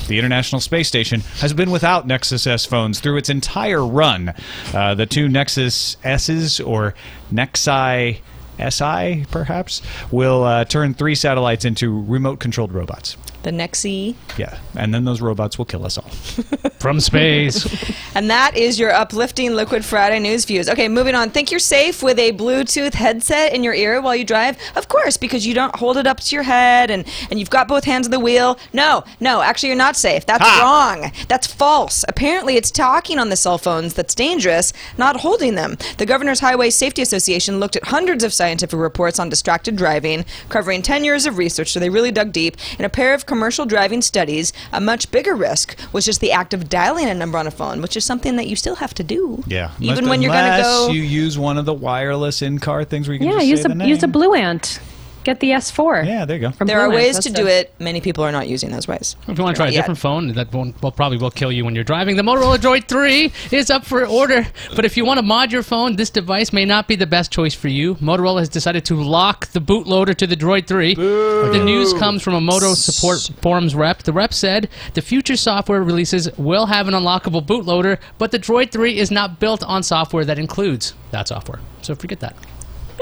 The International Space Station has been without Nexus S phones through its entire run. Uh, the two Nexus S's, or Nexi SI, perhaps, will uh, turn three satellites into remote-controlled robots. The Nexi. Yeah, and then those robots will kill us all. From space. And that is your uplifting Liquid Friday news views. Okay, moving on. Think you're safe with a Bluetooth headset in your ear while you drive? Of course, because you don't hold it up to your head and, and you've got both hands on the wheel. No, no, actually, you're not safe. That's wrong. That's false. Apparently, it's talking on the cell phones that's dangerous, not holding them. The Governor's Highway Safety Association looked at hundreds of scientific reports on distracted driving, covering 10 years of research, so they really dug deep. In a pair of commercial driving studies, a much bigger risk was just the act of dialing a number on a phone, which is something that you still have to do. Yeah, Even when you're going to Unless go. you use one of the wireless in-car things where you can Yeah, just use say the a name. use a Blue Ant. Get the S4. Yeah, there you go. From there are Blue Ant. ways That's to do it. Many people are not using those ways. If you want to try a Not yet. different phone that won't, well, probably will kill you when you're driving, the Motorola Droid 3 is up for order. But if you want to mod your phone, this device may not be the best choice for you. Motorola has decided to lock the bootloader to the Droid 3. The news comes from a Moto support forums rep. The rep said the future software releases will have an unlockable bootloader, but the Droid 3 is not built on software that includes that software. So forget that.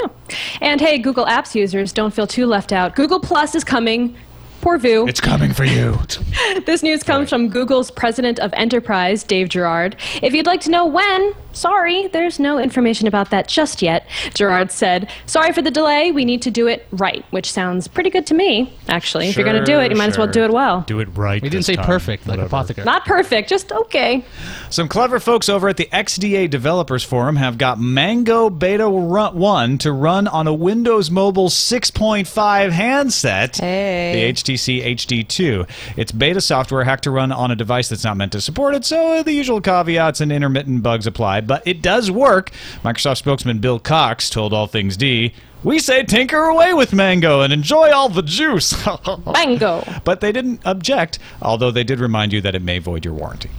And hey, Google Apps users, don't feel too left out. Google Plus is coming. Poor Vu. It's coming for you. This news comes from Google's president of enterprise, Dave Girouard. If you'd like to know when, sorry, there's no information about that just yet. Girouard said, Sorry for the delay, we need to do it right, which sounds pretty good to me, actually. if you're going to do it, you might as well do it well. Do it right. We didn't say time. perfect like Whatever. Apothecary. Not perfect, just okay. Some clever folks over at the XDA Developers Forum have got Mango Beta Run 1 to run on a Windows Mobile 6.5 handset, Hey. the HTC HD2. It's beta software hacked to run on a device that's not meant to support it, so the usual caveats and intermittent bugs apply, but it does work. Microsoft spokesman Bill Cox told All Things D, we say tinker away with Mango and enjoy all the juice. mango. but they didn't object, although they did remind you that it may void your warranty.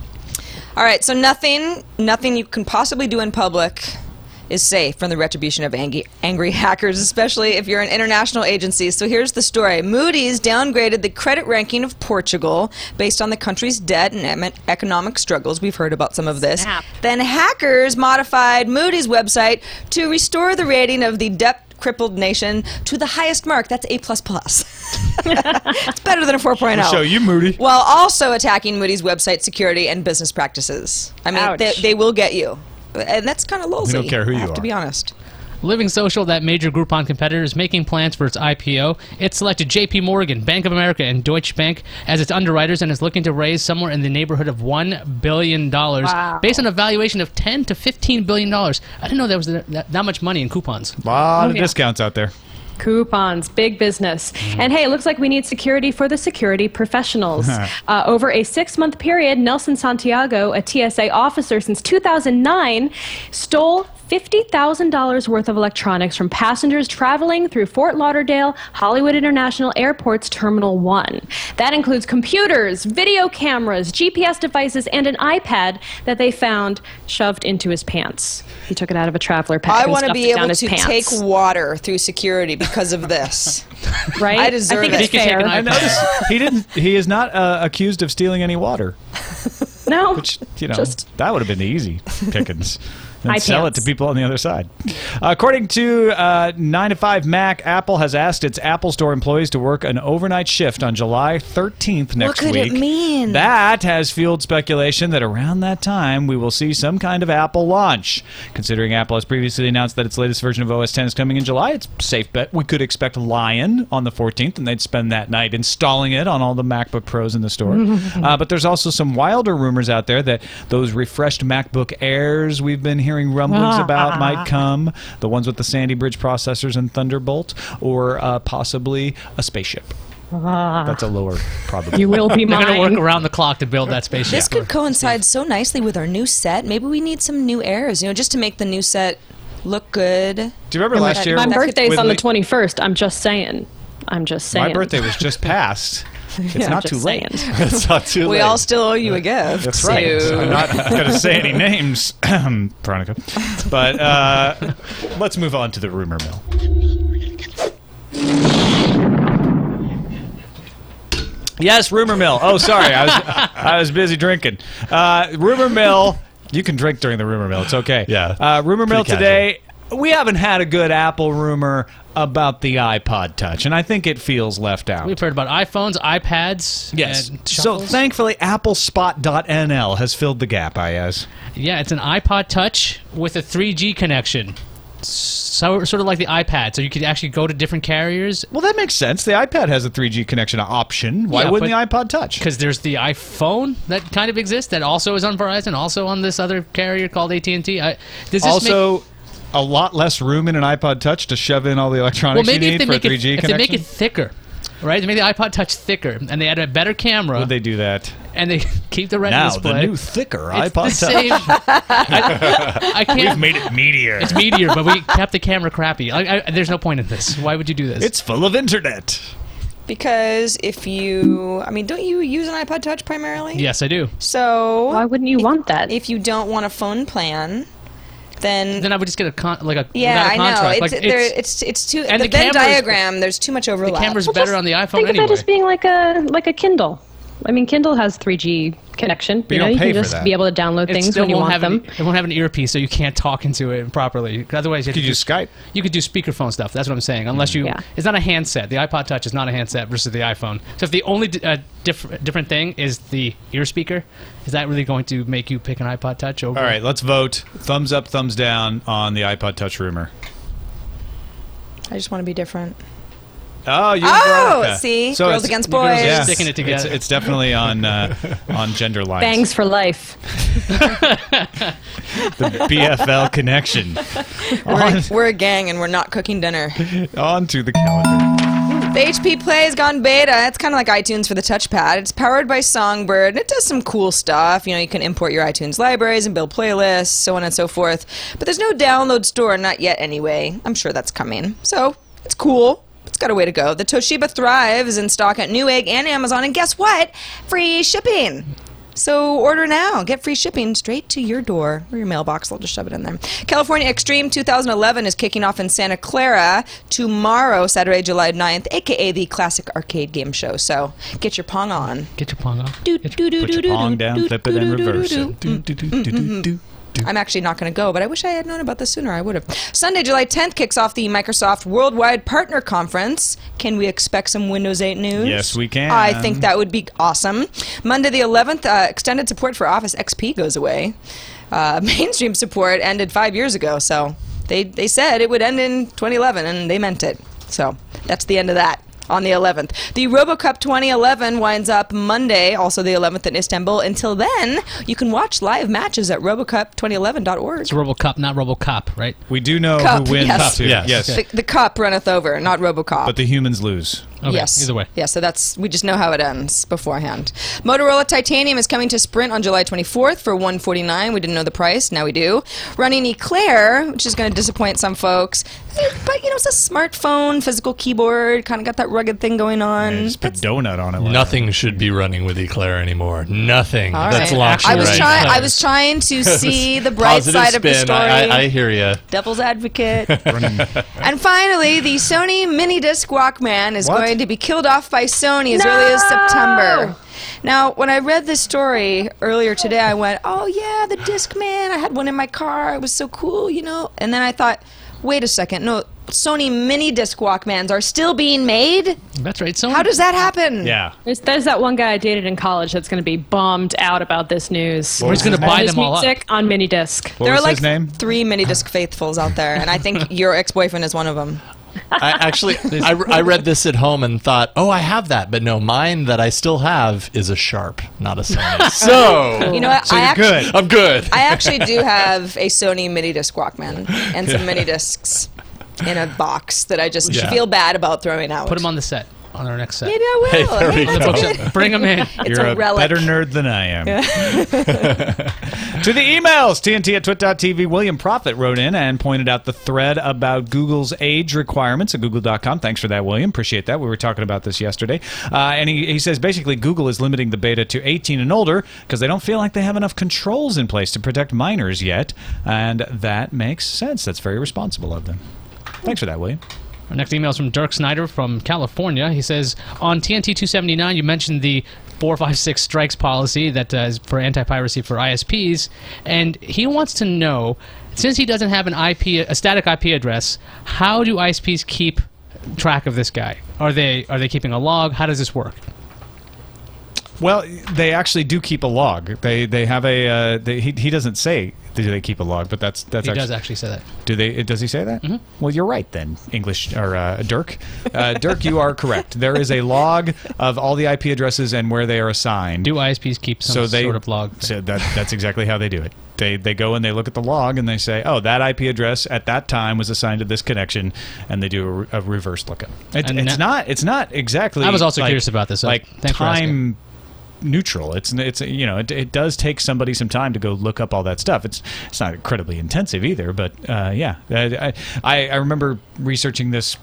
All right, so nothing, nothing you can possibly do in public is safe from the retribution of angry, angry hackers, especially if you're an international agency. So here's the story: Moody's downgraded the credit ranking of Portugal based on the country's debt and em- economic struggles. We've heard about some of this. Snap. Then hackers modified Moody's website to restore the rating of the debt crippled nation to the highest mark. That's A++. it's better than a 4.0. Show you, Moody. While also attacking Moody's website security and business practices. I mean, they, they will get you. And that's kind of lowsy. don't care who I you have are. to be honest. Living Social, that major Groupon competitor, is making plans for its IPO. It selected J.P. Morgan, Bank of America, and Deutsche Bank as its underwriters and is looking to raise somewhere in the neighborhood of one billion dollars, Wow. based on a valuation of ten to fifteen billion dollars. I didn't know there was that, that, that much money in coupons. A lot Oh, of yeah. discounts out there. Coupons, big business. And hey, it looks like we need security for the security professionals. uh, over a six month period, Nelson Santiago, a TSA officer since 2009, stole $50,000 worth of electronics from passengers traveling through Fort Lauderdale Hollywood International Airport's Terminal 1. That includes computers, video cameras, GPS devices, and an iPad that they found shoved into his pants. He took it out of a traveler pack I and want to stuffed be it down able his to pants. take water through security because of this. right? I deserve think it. it's He fair. I noticed he didn't. He is not uh, accused of stealing any water. No, Which you know just that would have been the easy pickings. And High sell it to people on the other side. According to uh, 9 to 5 Mac, Apple has asked its Apple Store employees to work an overnight shift on July 13th next week. What could it mean? That has fueled speculation that around that time we will see some kind of Apple launch. Considering Apple has previously announced that its latest version of OS 10 is coming in July, it's safe bet we could expect Lion on the 14th, and they'd spend that night installing it on all the MacBook Pros in the store. uh, but there's also some wilder rumors out there that those refreshed MacBook Airs we've been hearing rumblings about might come, the ones with the Sandy Bridge processors and Thunderbolt, or uh, possibly a spaceship. That's a lower probability. you will be They're going to work around the clock to build that spaceship. This could coincide so nicely with our new set. Maybe we need some new airs, you know, just to make the new set look good. Do you remember last year? My birthday's on the 21st. I'm just saying. I'm just saying. My birthday was just passed. It's Yeah, not just too late. it's not too We late. all still owe you a gift. That's right. So- I'm not going to say any names, Veronica. But uh, let's move on to the rumor mill. Yes, rumor mill. Oh, sorry, I was I was busy drinking. Uh, rumor mill. You can drink during the rumor mill. It's okay. Yeah. Uh, rumor mill Pretty today. we haven't had a good Apple rumor about the iPod Touch, and I think it feels left out. We've heard about iPhones, iPads. Yes. and So thankfully, AppleSpot.nl has filled the gap, I guess. Yeah, it's an iPod Touch with a 3G connection. So sort of like the iPad, so you could actually go to different carriers Well, that makes sense. The iPad has a 3G connection option. Why Yeah, wouldn't the but- iPod Touch? because there's the iPhone that kind of exists that also is on Verizon, also on this other carrier called AT and T. Does this make, Also, a lot less room in an iPod Touch to shove in all the well, electronics maybe you if need they for a make 3G it if they make it thicker, right? They make the iPod Touch thicker, and they add a better camera, Would they do that? and they keep the retina Now, display. the new, thicker it's iPod the Touch. same. I, I can't. made it meatier. It's meteor, but we kept the camera crappy. I, I, there's no point in this. Why would you do this? It's full of internet. Because if you, I mean, don't you use an iPod Touch primarily? yes, I do. So Why wouldn't you want that? if you don't want a phone plan, then Then I would just get a con- like a yeah, without a I know contract. it's, Like, there, it's- it's it's too And the, the Venn diagram. There's too much overlap. the camera's Well, better on the iPhone Think anyway. of it as being like a like a Kindle. I mean, Kindle has 3G connection. you you know, don't you can for just that. be able to download It things when you won't want have them. An, it won't have an earpiece, so you can't talk into it properly. Otherwise, you Could to you use Skype? You could do speakerphone stuff. That's what I'm saying. Unless you, Yeah. it's not a handset. The iPod Touch is not a handset versus the iPhone. So if the only di- uh, diff- different thing is the ear speaker, is that really going to make you pick an iPod Touch over? All right, let's vote. Thumbs up, thumbs down on the iPod Touch rumor. I just want to be different. Oh, you Oh, Veronica. see? So Girls against the girls boys. Yes, sticking it together. It's, it's definitely on uh, on gender lines. Bangs for life. The BFL connection. We're, on, we're a gang and we're not cooking dinner. on to the calendar. The HP Play has gone beta. It's kind of like iTunes for the touchpad. It's powered by Songbird. and It does some cool stuff. You know, you can import your iTunes libraries and build playlists, so on and so forth. But there's no download store, not yet anyway. I'm sure that's coming. So, it's cool. Got a way to go. The Toshiba Thrive is in stock at Newegg and Amazon, and guess what? Free shipping. So order now. Get free shipping straight to your door or your mailbox. I'll just shove it in there. California Extreme 2011 is kicking off in Santa Clara tomorrow, Saturday, July 9th, aka the classic arcade game show. So get your pong on. Get your pong off. Do, Get do, do, Put do, your do, pong do, down, do, flip it, do, and do, do, reverse do, it. Mm, mm, mm, I'm actually not going to go, but I wish I had known about this sooner. I would have. Sunday, July 10th kicks off the Microsoft Worldwide Partner Conference. Can we expect some Windows 8 news? Yes, we can. I think that would be awesome. Monday, the 11th, uh, extended support for Office XP goes away. Uh, mainstream support ended five years ago, so they, they said it would end in 2011, and they meant it. So that's the end of that. On the 11th. The RoboCup 2011 winds up Monday, also the 11th in Istanbul. Until then, you can watch live matches at robocup2011.org. It's RoboCup, not RoboCop, right? We do know Cup, who wins yes. too. Yes. yes. The, the cup runneth over, not RoboCop. But the humans lose. Okay, yes. Either way. Yeah, so that's we just know how it ends beforehand. Motorola Titanium is coming to Sprint on July 24th for 149. We didn't know the price, now we do. Running Eclair, which is going to disappoint some folks, but you know it's a smartphone, physical keyboard, kind of got that rugged thing going on. Yeah, just put That's- donut on it. like Nothing should be running with Eclair anymore. Nothing. All That's right. launched I was right trying. I was trying to see the bright Positive side of the story. I, I, I hear you. Devil's advocate. and finally, the Sony Mini Disc Walkman is What? going to be killed off by Sony as early as September. Now, when I read this story earlier today, I went, "Oh yeah, the Discman! I had one in my car. It was so cool, you know." And then I thought, "Wait a second, no." Sony Mini Disc Walkmans are still being made. That's right. So How does that happen? Yeah. There's, there's that one guy I dated in college that's going to be bummed out about this news. Or he's going to buy them all up. on mini disc. What there was are like his name? three mini disc faithfuls out there, and I think your ex-boyfriend is one of them. I actually, I, I read this at home and thought, oh, I have that, but no, mine that I still have is a Sharp, not a Sony. so You know what? So I you're actually, good. I'm good. I actually do have a Sony mini disc Walkman and some mini discs in a box that I just Yeah. feel bad about throwing out. put them on the set, on our next set. Maybe I will. Hey, there Hey, on the go. Bring them in. It's You're a a, relic. better nerd than I am. to the emails, TNT at twit.tv. William Profit wrote in and pointed out the thread about Google's age requirements at google.com. Thanks for that, William. Appreciate that. We were talking about this yesterday. Uh, and he, he says basically Google is limiting the beta to 18 and older because they don't feel like they have enough controls in place to protect minors yet. And that makes sense. That's very responsible of them. Thanks for that, William. Our next email is from Dirk Snyder from California. He says, On TNT 279, you mentioned the four, five, six strikes policy that uh, is for anti-piracy for ISPs, and he wants to know, since he doesn't have an IP, a static IP address, how do ISPs keep track of this guy? Are they are they keeping a log? How does this work? Well, they actually do keep a log. They they have a. Uh, they, he he doesn't say do they keep a log, but that's that's He actually, does actually say that. Do they? Does he say that? Mm-hmm. Well, you're right then, English or uh, Dirk. Uh, Dirk, you are correct. There is a log of all the IP addresses and where they are assigned. Do ISPs keep some so they sort of log? So that that's exactly how they do it. They they go and they look at the log and they say, oh, that IP address at that time was assigned to this connection, and they do a, a reverse lookup. It, it's not it's not exactly. I was also like- curious about this, so like thanks for asking. time neutral. It's it's you know it, it does take somebody some time to go look up all that stuff. It's it's not incredibly intensive either, but uh, yeah, I, I I remember researching this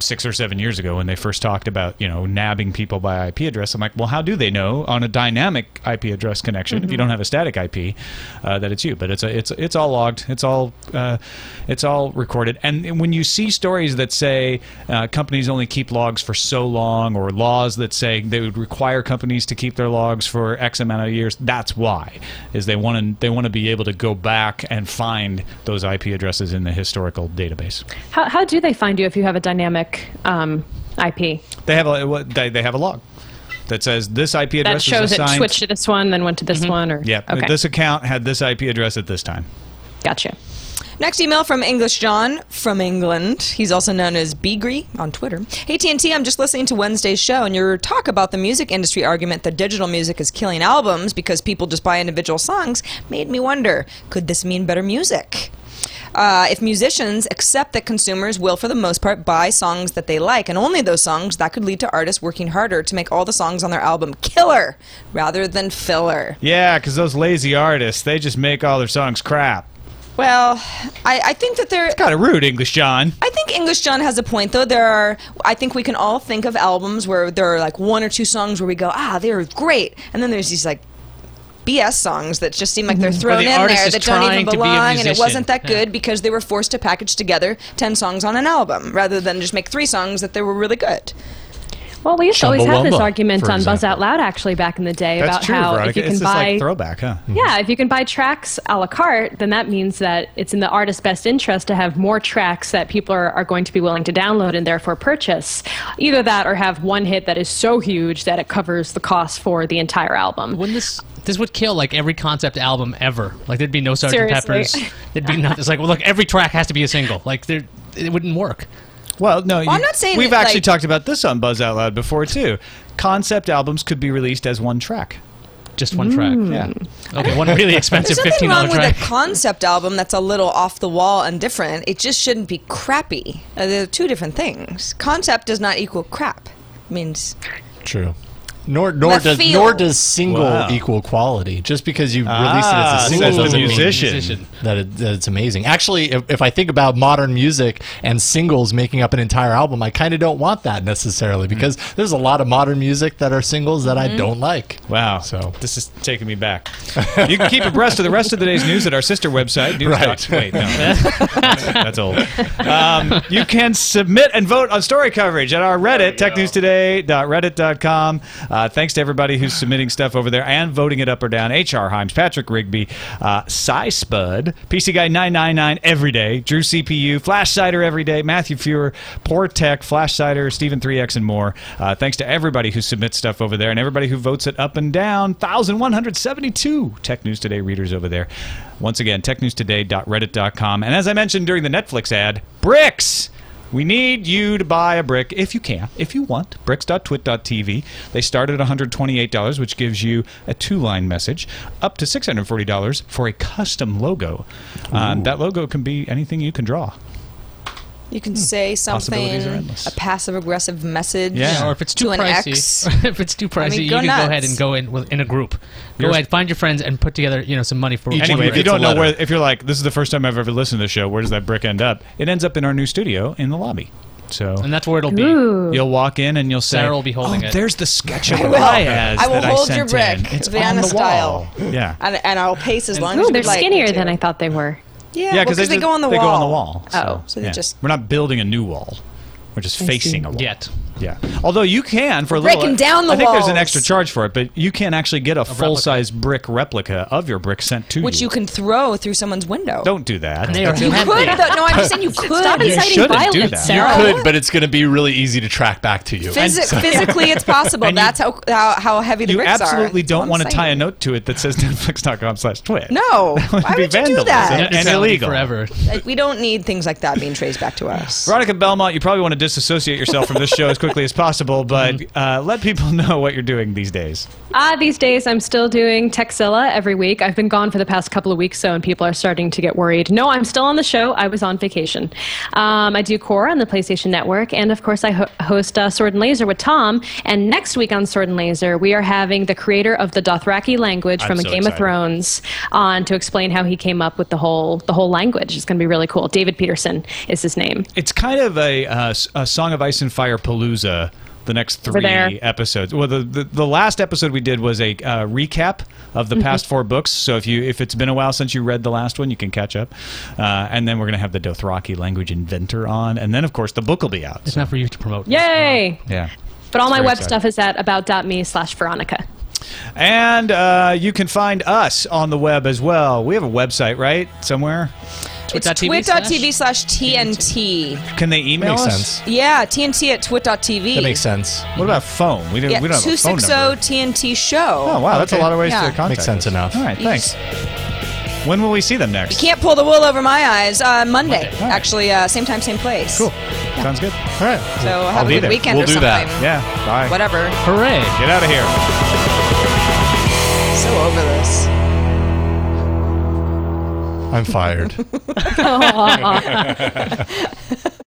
six or seven years ago when they first talked about you know nabbing people by IP address. I'm like, well, how do they know on a dynamic IP address connection if you don't have a static IP uh, that it's you? But it's a, it's it's all logged. It's all uh, it's all recorded. And when you see stories that say uh, companies only keep logs for so long, or laws that say they would require companies to keep their logs for X amount of years, that's why is they want to they want to be able to go back and find those IP addresses in the historical database. How, how do they find you if you have a dynamic um, IP? They have a they, they have a log that says this IP address That shows was it switched to this one, then went to this one, or Yeah, okay, this account had this IP address at this time. gotcha. Next email from English John from England. He's also known as Beagry on Twitter. Hey TNT, I'm just listening to Wednesday's show and your talk about the music industry argument that digital music is killing albums because people just buy individual songs made me wonder, could this mean better music? Uh, if musicians accept that consumers will, for the most part, buy songs that they like, and only those songs, that could lead to artists working harder to make all the songs on their album killer rather than filler. Yeah, because those lazy artists, they just make all their songs crap. Well, I, I think that they're. Kind of rude, English John. I think English John has a point, though. There are, I think we can all think of albums where there are like one or two songs where we go, ah, they're great, and then there's these like BS songs that just seem like they're mm-hmm. thrown the in there that don't even to be belong, and it wasn't that Yeah. good because they were forced to package together ten songs on an album rather than just make three songs that they were really good. Well, we used to always have this argument for on Buzz. Out Loud actually back in the day That's about true, how Veronica. if you can it's buy like throwback, huh? Yeah, if you can buy tracks a la carte, then that means that it's in the artist's best interest to have more tracks that people are, are going to be willing to download and therefore purchase. Either that or have one hit that is so huge that it covers the cost for the entire album. Wouldn't this this would kill like every concept album ever? Like there'd be no Sgt. Seriously. Peppers. There'd be nothing. It's like well, look, every track has to be a single. Like there, it wouldn't work. Well, no, you- I'm not saying we've that, actually like- talked about this on Buzz Out Loud before too. Concept albums could be released as one track. Just one track. Yeah, Okay, one really expensive There's fifteen nothing dollar wrong with a concept album that's a little off the wall and different. It just shouldn't be crappy. Uh, they're two different things. Concept does not equal crap. It means True. Nor nor Left does field. nor does single Wow. equal quality. Just because you Ah, release it as a single says the doesn't mean musician. that, it, that it's amazing. Actually, if, if I think about modern music and singles making up an entire album, I kind of don't want that necessarily because there's a lot of modern music that are singles that I don't like. Wow. So- this is taking me back. you can keep abreast of the rest of the day's news at our sister website. News Right. dot- Wait, no, that's, that's old. Um, you can submit and vote on story coverage at our Reddit, technewstoday.reddit.com. Uh, thanks to everybody who's submitting stuff over there and voting it up or down. H.R. Himes, Patrick Rigby, uh, Cy Spud, PC Guy 999 every day, Drew CPU, Flash Cider every day, Matthew Fewer, Poor Tech, Flash Cider, Stephen 3X, and more. Uh, thanks to everybody who submits stuff over there and everybody who votes it up and down. 1,172 Tech News Today readers over there. Once again, technewstoday.reddit.com. And as I mentioned during the Netflix ad, bricks! We need you to buy a brick if you can, if you want. Bricks.twit.tv. They start at $128, which gives you a two line message, up to $640 for a custom logo. Um, that logo can be anything you can draw. You can say something, Possibilities are endless. a passive aggressive message. Yeah. or if it's too to an pricey, ex. if it's too pricey, mean, you go can go ahead and go in with, in a group. Go Yours- ahead, find your friends, and put together you know some money for Each Anyway, if you gets a don't know letter. where, if you're like, this is the first time I've ever listened to the show, where does that brick end up? It ends up in our new studio in the lobby. So and that's where it'll be. Ooh. You'll walk in and you'll say, Sarah will be holding "Oh, it." there's the sketch of I will. Diaz I will that hold I your sent in. brick, It's Vienna on the style. wall." Yeah, And, and I'll pace as long Ooh, as they're like me skinnier to. than I thought they were. Yeah, yeah, because they, just- go on the they wall. go on the wall. Oh, so they yeah. just we're not building a new wall. We're just I facing see. a wall. Yet. Yeah. Although you can for a little. Breaking down the I think there's an walls. extra charge for it, but you can actually get a, full size brick replica of your brick sent to you. which you can throw through someone's window. Don't do that. they are you heavy. could. though. No, I'm just saying you could. Stop You inciting shouldn't do violence, that. Sarah. You could, but it's going to be really easy to track back to you. Physi- physically, it's possible. and you- That's how, how how heavy the You bricks are. absolutely That's all don't I'm want to tie a saying. note to it that says netflix.com slash twit. No, That would why be would you do that? And It's gonna be illegal. forever. Like, we don't need things like that being traced back to us. Veronica Belmont, you probably want to disassociate yourself from this show as quickly as possible, but uh, let people know what you're doing these days. Ah, these days I'm still doing Tekzilla every week. I've been gone for the past couple of weeks, so and people are starting to get worried. No, I'm still on the show. I was on vacation. Um, I do Qore on the PlayStation Network, and of course I ho- host uh, Sword and Laser with Tom. And next week on Sword and Laser, we are having the creator of the Dothraki language I'm from so Game excited. of Thrones on to explain how he came up with the whole the whole language. It's going to be really cool. David Peterson is his name. It's kind of a, uh, s- a Song of Ice and Fire palooza. The next three episodes. Well, the, the the last episode we did was a uh, recap of Mm-hmm. the past four books. So if you if it's been a while since you read the last one, you can catch up. Uh, and then we're gonna have the Dothraki language inventor on, and then of course the book will be out. It's So, not for you to promote. Yay! yeah. But all my web exciting. stuff is at about.me slash Veronica. And uh, you can find us on the web as well. We have a website, right? Somewhere. It's Twit.tv twit.tv slash TNT. Can they email Makes us? sense. Yeah, TNT at twit.tv. That makes sense. What about phone? We don't, Yeah, we don't have a phone 260 number. TNT show. Oh wow, that's a lot of ways Yeah. to contact. Makes sense us. enough. All right, You thanks. When will we see them next? You Can't pull the wool over my eyes. Uh, Monday, All right. actually, uh, same time, same place. Cool. Sounds good. All right. So have a be good there. weekend We'll or do something. that. Yeah. Bye. Whatever. Hooray! Get out of here. So over this. I'm fired.